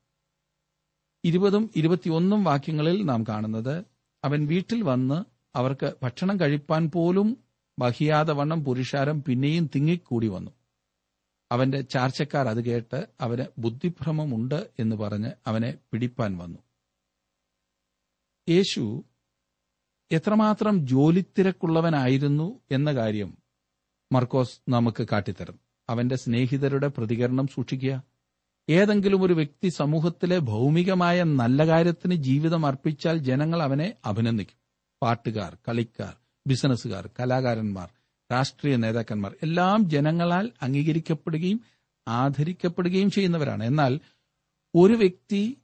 ഇരുപതും ഇരുപത്തിയൊന്നും വാക്യങ്ങളിൽ നാം കാണുന്നത് അവൻ വീട്ടിൽ വന്ന് അവർക്ക് ഭക്ഷണം കഴിപ്പാൻ പോലും വഹിയാതെ വണ്ണം പുരുഷാരം പിന്നെയും തിങ്ങിക്കൂടി വന്നു. അവന്റെ ചാർച്ചക്കാർ അത് കേട്ട് അവന് ബുദ്ധിഭ്രമമുണ്ട് എന്ന് പറഞ്ഞ് അവനെ പിടിപ്പാൻ വന്നു. യേശു എത്രമാത്രം ജോലിത്തിരക്കുള്ളവനായിരുന്നു എന്ന കാര്യം മർക്കോസ് നമുക്ക് കാട്ടിത്തരും. അവന്റെ സ്നേഹിതരുടെ പ്രതികരണം സൂക്ഷിക്കുക. ഏതെങ്കിലും ഒരു വ്യക്തി സമൂഹത്തിലെ ഭൗമികമായ നല്ല കാര്യത്തിന് ജീവിതം അർപ്പിച്ചാൽ ജനങ്ങൾ അവനെ അഭിനന്ദിക്കും. പാട്ടുകാർ കളിക്കാർ ബിസിനസ്സുകാർ കലാകാരന്മാർ രാഷ്ട്രീയ നേതാക്കന്മാർ എല്ലാം ജനങ്ങളാൽ അംഗീകരിക്കപ്പെടുകയും ആദരിക്കപ്പെടുകയും ചെയ്യുന്നവരാണ്. എന്നാൽ ഒരു വ്യക്തി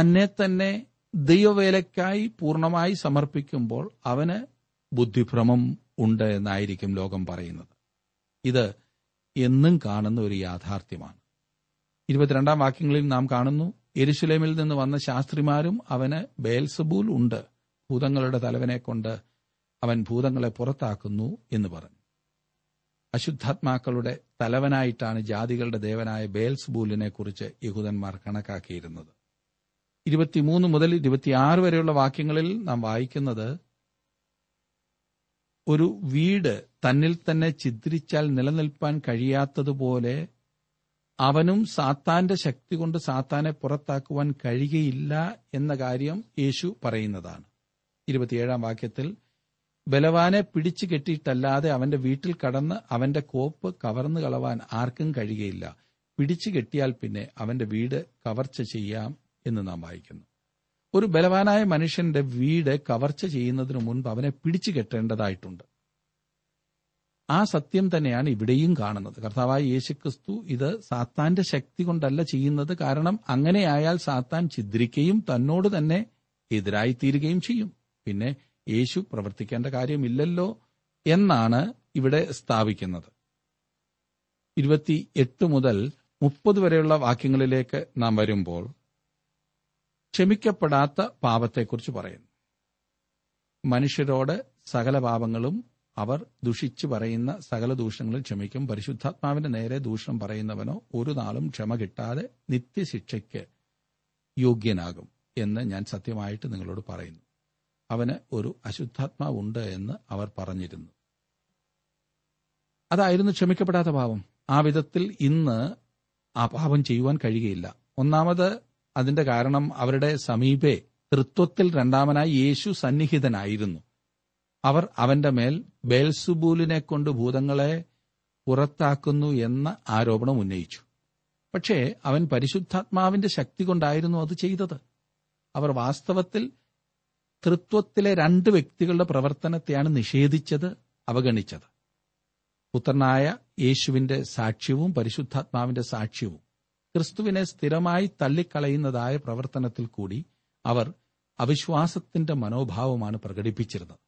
തന്നെ തന്നെ ദൈവവേലയ്ക്കായി പൂർണമായി സമർപ്പിക്കുമ്പോൾ അവന് ബുദ്ധിഭ്രമം ഉണ്ട് എന്നായിരിക്കും ലോകം പറയുന്നത്. ഇത് എന്നും കാണുന്ന ഒരു യാഥാർത്ഥ്യമാണ്. ഇരുപത്തിരണ്ടാം വാക്യങ്ങളിൽ നാം കാണുന്നു എരുശുലേമിൽ നിന്ന് വന്ന ശാസ്ത്രിമാരും അവന് ബേൽസബൂൽ ഉണ്ട്. ഭൂതങ്ങളുടെ തലവനെ കൊണ്ട് അവൻ ഭൂതങ്ങളെ പുറത്താക്കുന്നു എന്ന് പറഞ്ഞു. അശുദ്ധാത്മാക്കളുടെ തലവനായിട്ടാണ് ജാതികളുടെ ദേവനായ ബേൽസ്ബൂലിനെ കുറിച്ച് യഹൂദന്മാർ കണക്കാക്കിയിരുന്നത്. ഇരുപത്തിമൂന്ന് മുതൽ ഇരുപത്തിയാറ് വരെയുള്ള വാക്യങ്ങളിൽ നാം വായിക്കുന്നത് ഒരു വീട് തന്നിൽ തന്നെ ചിദ്രിച്ചാൽ നിലനിൽപ്പാൻ കഴിയാത്തതുപോലെ അവനും സാത്താന്റെ ശക്തി കൊണ്ട് സാത്താനെ പുറത്താക്കുവാൻ കഴിയുകയില്ല എന്ന കാര്യം യേശു പറയുന്നതാണ്. ഇരുപത്തിയേഴാം വാക്യത്തിൽ ബലവാനെ പിടിച്ചു കെട്ടിയിട്ടല്ലാതെ അവന്റെ വീട്ടിൽ കടന്ന് അവന്റെ കോപ്പ് കവർന്നു കളവാൻ ആർക്കും കഴിയുകയില്ല. പിടിച്ചു കെട്ടിയാൽ പിന്നെ അവന്റെ വീട് കവർച്ച ചെയ്യാം എന്ന് നാം വായിക്കുന്നു. ഒരു ബലവാനായ മനുഷ്യന്റെ വീട് കവർച്ച ചെയ്യുന്നതിന് മുൻപ് അവനെ പിടിച്ചു കെട്ടേണ്ടതായിട്ടുണ്ട്. ആ സത്യം തന്നെയാണ് ഇവിടെയും കാണുന്നത്. കർത്താവായ യേശുക്രിസ്തു ഇത് സാത്താന്റെ ശക്തി കൊണ്ടല്ല ചെയ്യുന്നത്. കാരണം അങ്ങനെയായാൽ സാത്താൻ ഛിദ്രിക്കുകയും തന്നോട് തന്നെ എതിരായി തീരുകയും ചെയ്യും. പിന്നെ യേശു പ്രവർത്തിക്കേണ്ട കാര്യമില്ലല്ലോ എന്നാണ് ഇവിടെ സ്ഥാപിക്കുന്നത്. ഇരുപത്തി എട്ട് മുതൽ മുപ്പത് വരെയുള്ള വാക്യങ്ങളിലേക്ക് നാം വരുമ്പോൾ ക്ഷമിക്കപ്പെടാത്ത പാപത്തെക്കുറിച്ച് പറയുന്നു. മനുഷ്യരോട് സകല പാപങ്ങളും അവർ ദുഷിച്ചു പറയുന്ന സകല ദൂഷണങ്ങളും ക്ഷമിക്കും. പരിശുദ്ധാത്മാവിന്റെ നേരെ ദൂഷണം പറയുന്നവനോ ഒരു നാളും ക്ഷമ കിട്ടാതെ നിത്യശിക്ഷയ്ക്ക് യോഗ്യനാകും എന്ന് ഞാൻ സത്യമായിട്ട് നിങ്ങളോട് പറയുന്നു. അവന് ഒരു അശുദ്ധാത്മാവുണ്ട് എന്ന് അവർ പറഞ്ഞിരുന്നു. അതായിരുന്നു ക്ഷമിക്കപ്പെടാത്ത പാപം. ആ വിധത്തിൽ ഇന്ന് ആ പാപം ചെയ്യുവാൻ കഴിയുകയില്ല. ഒന്നാമത് അതിന്റെ കാരണം അവരുടെ സമീപേ തൃത്വത്തിൽ രണ്ടാമനായി യേശു സന്നിഹിതനായിരുന്നു. അവർ അവന്റെ മേൽ ബേൽസുബൂലിനെ കൊണ്ട് ഭൂതങ്ങളെ പുറത്താക്കുന്നു എന്ന ആരോപണം ഉന്നയിച്ചു. പക്ഷേ അവൻ പരിശുദ്ധാത്മാവിന്റെ ശക്തി കൊണ്ടായിരുന്നു അത് ചെയ്തത്. അവർ വാസ്തവത്തിൽ തൃത്വത്തിലെ രണ്ട് വ്യക്തികളുടെ പ്രവർത്തനത്തെയാണ് നിഷേധിച്ചത് അവഗണിച്ചത്. പുത്രനായ യേശുവിന്റെ സാക്ഷ്യവും പരിശുദ്ധാത്മാവിന്റെ സാക്ഷ്യവും. ക്രിസ്തുവിനെ സ്ഥിരമായി തള്ളിക്കളയുന്നതായ പ്രവർത്തനത്തിൽ കൂടി അവർ അവിശ്വാസത്തിന്റെ മനോഭാവമാണ് പ്രകടിപ്പിച്ചിരുന്നത്.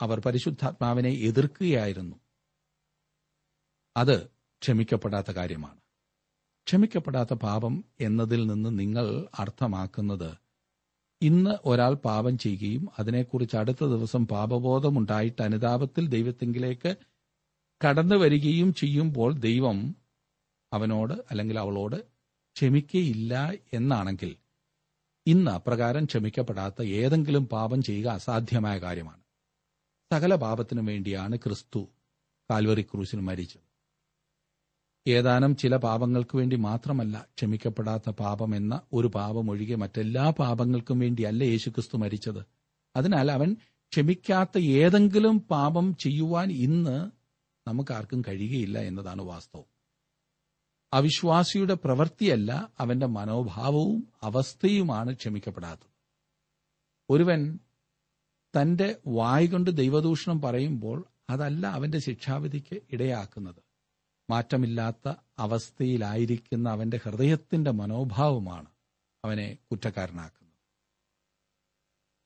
അവർ പരിശുദ്ധാത്മാവിനെ എതിർക്കുകയായിരുന്നു. അത് ക്ഷമിക്കപ്പെടാത്ത കാര്യമാണ്. ക്ഷമിക്കപ്പെടാത്ത പാപം എന്നതിൽ നിന്ന് നിങ്ങൾ അർത്ഥമാക്കുന്നത് ഇന്ന് ഒരാൾ പാപം ചെയ്യുകയും അതിനെക്കുറിച്ച് അടുത്ത ദിവസം പാപബോധമുണ്ടായിട്ട് അനുതാപത്തിൽ ദൈവത്തെങ്കിലേക്ക് കടന്നു വരികയും ചെയ്യുമ്പോൾ ദൈവം അവനോട് അല്ലെങ്കിൽ അവളോട് ക്ഷമിക്കയില്ല എന്നാണെങ്കിൽ ഇന്ന് അപ്രകാരം ക്ഷമിക്കപ്പെടാത്ത ഏതെങ്കിലും പാപം ചെയ്യുക അസാധ്യമായ കാര്യമാണ്. സകല പാപത്തിനും വേണ്ടിയാണ് ക്രിസ്തു കാൽവറി ക്രൂശിൽ മരിച്ചത്. ഏതാനും ചില പാപങ്ങൾക്ക് വേണ്ടി മാത്രമല്ല ക്ഷമിക്കപ്പെടാത്ത പാപം എന്ന ഒരു പാപം ഒഴികെ മറ്റെല്ലാ പാപങ്ങൾക്കും വേണ്ടിയല്ല യേശുക്രിസ്തു മരിച്ചത്. അതിനാൽ അവൻ ക്ഷമിക്കാത്ത ഏതെങ്കിലും പാപം ചെയ്യുവാൻ ഇന്ന് നമുക്കാർക്കും കഴിയുകയില്ല എന്നതാണ് വാസ്തവം. അവിശ്വാസിയുടെ പ്രവൃത്തിയല്ല അവന്റെ മനോഭാവവും അവസ്ഥയുമാണ് ക്ഷമിക്കപ്പെടാത്തത്. ഒരുവൻ തന്റെ വായ് കൊണ്ട് ദൈവദൂഷണം പറയുമ്പോൾ അതല്ല അവന്റെ ശിക്ഷാവിധിക്ക് ഇടയാക്കുന്നത്. മാറ്റമില്ലാത്ത അവസ്ഥയിലായിരിക്കുന്ന അവന്റെ ഹൃദയത്തിന്റെ മനോഭാവമാണ് അവനെ കുറ്റക്കാരനാക്കുന്നത്.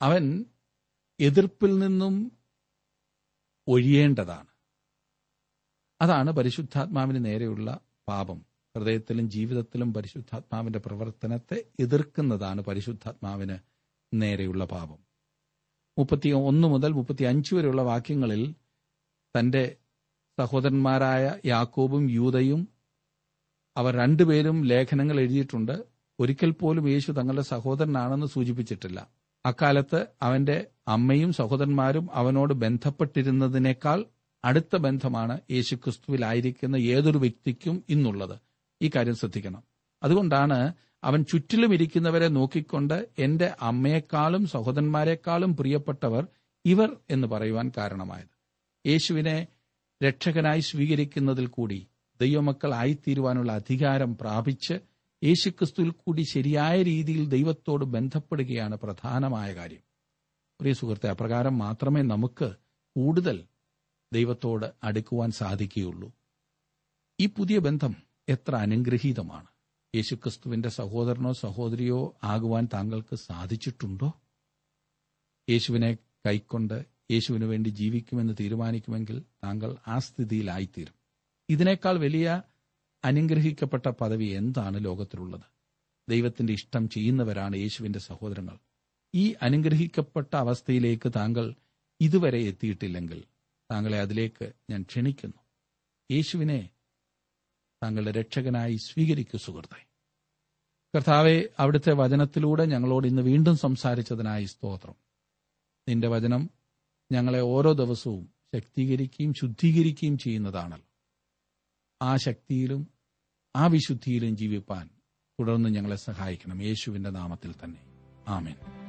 അവൻ എതിർപ്പിൽ നിന്നും ഒഴിയേണ്ടതാണ്. അതാണ് പരിശുദ്ധാത്മാവിന് നേരെയുള്ള പാപം. ഹൃദയത്തിലും ജീവിതത്തിലും പരിശുദ്ധാത്മാവിന്റെ പ്രവർത്തനത്തെ എതിർക്കുന്നതാണ് പരിശുദ്ധാത്മാവിന് നേരെയുള്ള പാപം. മുപ്പത്തി ഒന്ന് മുതൽ മുപ്പത്തി അഞ്ച് വരെയുള്ള വാക്യങ്ങളിൽ തന്റെ സഹോദരന്മാരായ യാക്കോബും യൂതയും അവർ രണ്ടുപേരും ലേഖനങ്ങൾ എഴുതിയിട്ടുണ്ട്. ഒരിക്കൽ പോലും യേശു തങ്ങളുടെ സഹോദരനാണെന്ന് സൂചിപ്പിച്ചിട്ടില്ല. അക്കാലത്ത് അവന്റെ അമ്മയും സഹോദരന്മാരും അവനോട് ബന്ധപ്പെട്ടിരുന്നതിനേക്കാൾ അടുത്ത ബന്ധമാണ് യേശുക്രിസ്തുവിലായിരിക്കുന്ന ഏതൊരു വ്യക്തിക്കും ഇന്നുള്ളത്. ഈ കാര്യം ശ്രദ്ധിക്കണം. അതുകൊണ്ടാണ് അവൻ ചുറ്റിലും ഇരിക്കുന്നവരെ നോക്കിക്കൊണ്ട് എന്റെ അമ്മയെക്കാളും സഹോദരന്മാരെക്കാളും പ്രിയപ്പെട്ടവർ ഇവർ എന്ന് പറയുവാൻ കാരണമായത്. യേശുവിനെ രക്ഷകനായി സ്വീകരിക്കുന്നതിൽ കൂടി ദൈവമക്കൾ ആയിത്തീരുവാനുള്ള അധികാരം പ്രാപിച്ച് യേശുക്രിസ്തുവിൽ കൂടി ശരിയായ രീതിയിൽ ദൈവത്തോട് ബന്ധപ്പെടുകയാണ് പ്രധാനമായ കാര്യം. പ്രിയ സുഹൃത്തെ അപ്രകാരം മാത്രമേ നമുക്ക് കൂടുതൽ ദൈവത്തോട് അടുക്കുവാൻ സാധിക്കുകയുള്ളൂ. ഈ പുതിയ ബന്ധം എത്ര അനുഗ്രഹീതമാണ്. യേശുക്രിസ്തുവിന്റെ സഹോദരനോ സഹോദരിയോ ആകുവാൻ താങ്കൾക്ക് സാധിച്ചിട്ടുണ്ടോ? യേശുവിനെ കൈക്കൊണ്ട് യേശുവിനു വേണ്ടി ജീവിക്കുമെന്ന് തീരുമാനിക്കുമെങ്കിൽ താങ്കൾ ആ സ്ഥിതിയിലായിത്തീരും. ഇതിനേക്കാൾ വലിയ അനുഗ്രഹിക്കപ്പെട്ട പദവി എന്താണ് ലോകത്തിലുള്ളത്? ദൈവത്തിന്റെ ഇഷ്ടം ചെയ്യുന്നവരാണ് യേശുവിന്റെ സഹോദരങ്ങൾ. ഈ അനുഗ്രഹിക്കപ്പെട്ട അവസ്ഥയിലേക്ക് താങ്കൾ ഇതുവരെ എത്തിയിട്ടില്ലെങ്കിൽ താങ്കളെ അതിലേക്ക് ഞാൻ ക്ഷണിക്കുന്നു. യേശുവിനെ താങ്കളുടെ രക്ഷകനായി സ്വീകരിക്കൂ സുഹൃത്തെ. കർത്താവെ അവിടുത്തെ വചനത്തിലൂടെ ഞങ്ങളോട് ഇന്ന് വീണ്ടും സംസാരിച്ചതിനായി സ്തോത്രം. നിന്റെ വചനം ഞങ്ങളെ ഓരോ ദിവസവും ശക്തീകരിക്കുകയും ശുദ്ധീകരിക്കുകയും ചെയ്യുന്നതാണല്ലോ. ആ ശക്തിയിലും ആ വിശുദ്ധിയിലും ജീവിപ്പാൻ തുടർന്ന് ഞങ്ങളെ സഹായിക്കണം. യേശുവിന്റെ നാമത്തിൽ തന്നെ. ആമേൻ.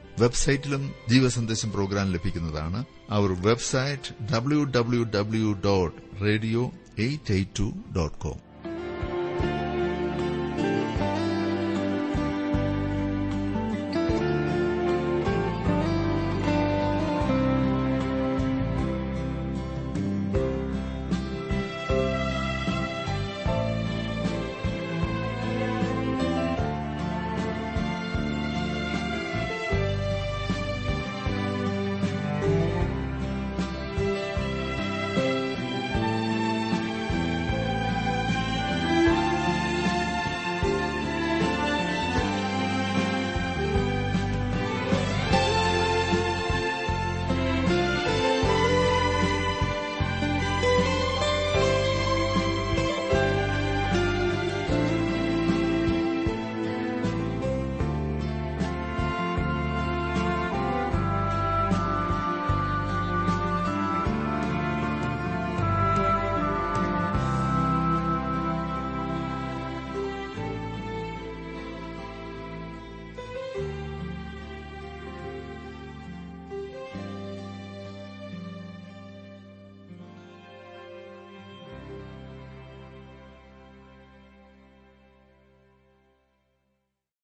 വെബ്സൈറ്റിലും ജീവസന്ദേശം പ്രോഗ്രാം ലഭിക്കുന്നതാണ്. Our website W W W dot radio eight eight two dot com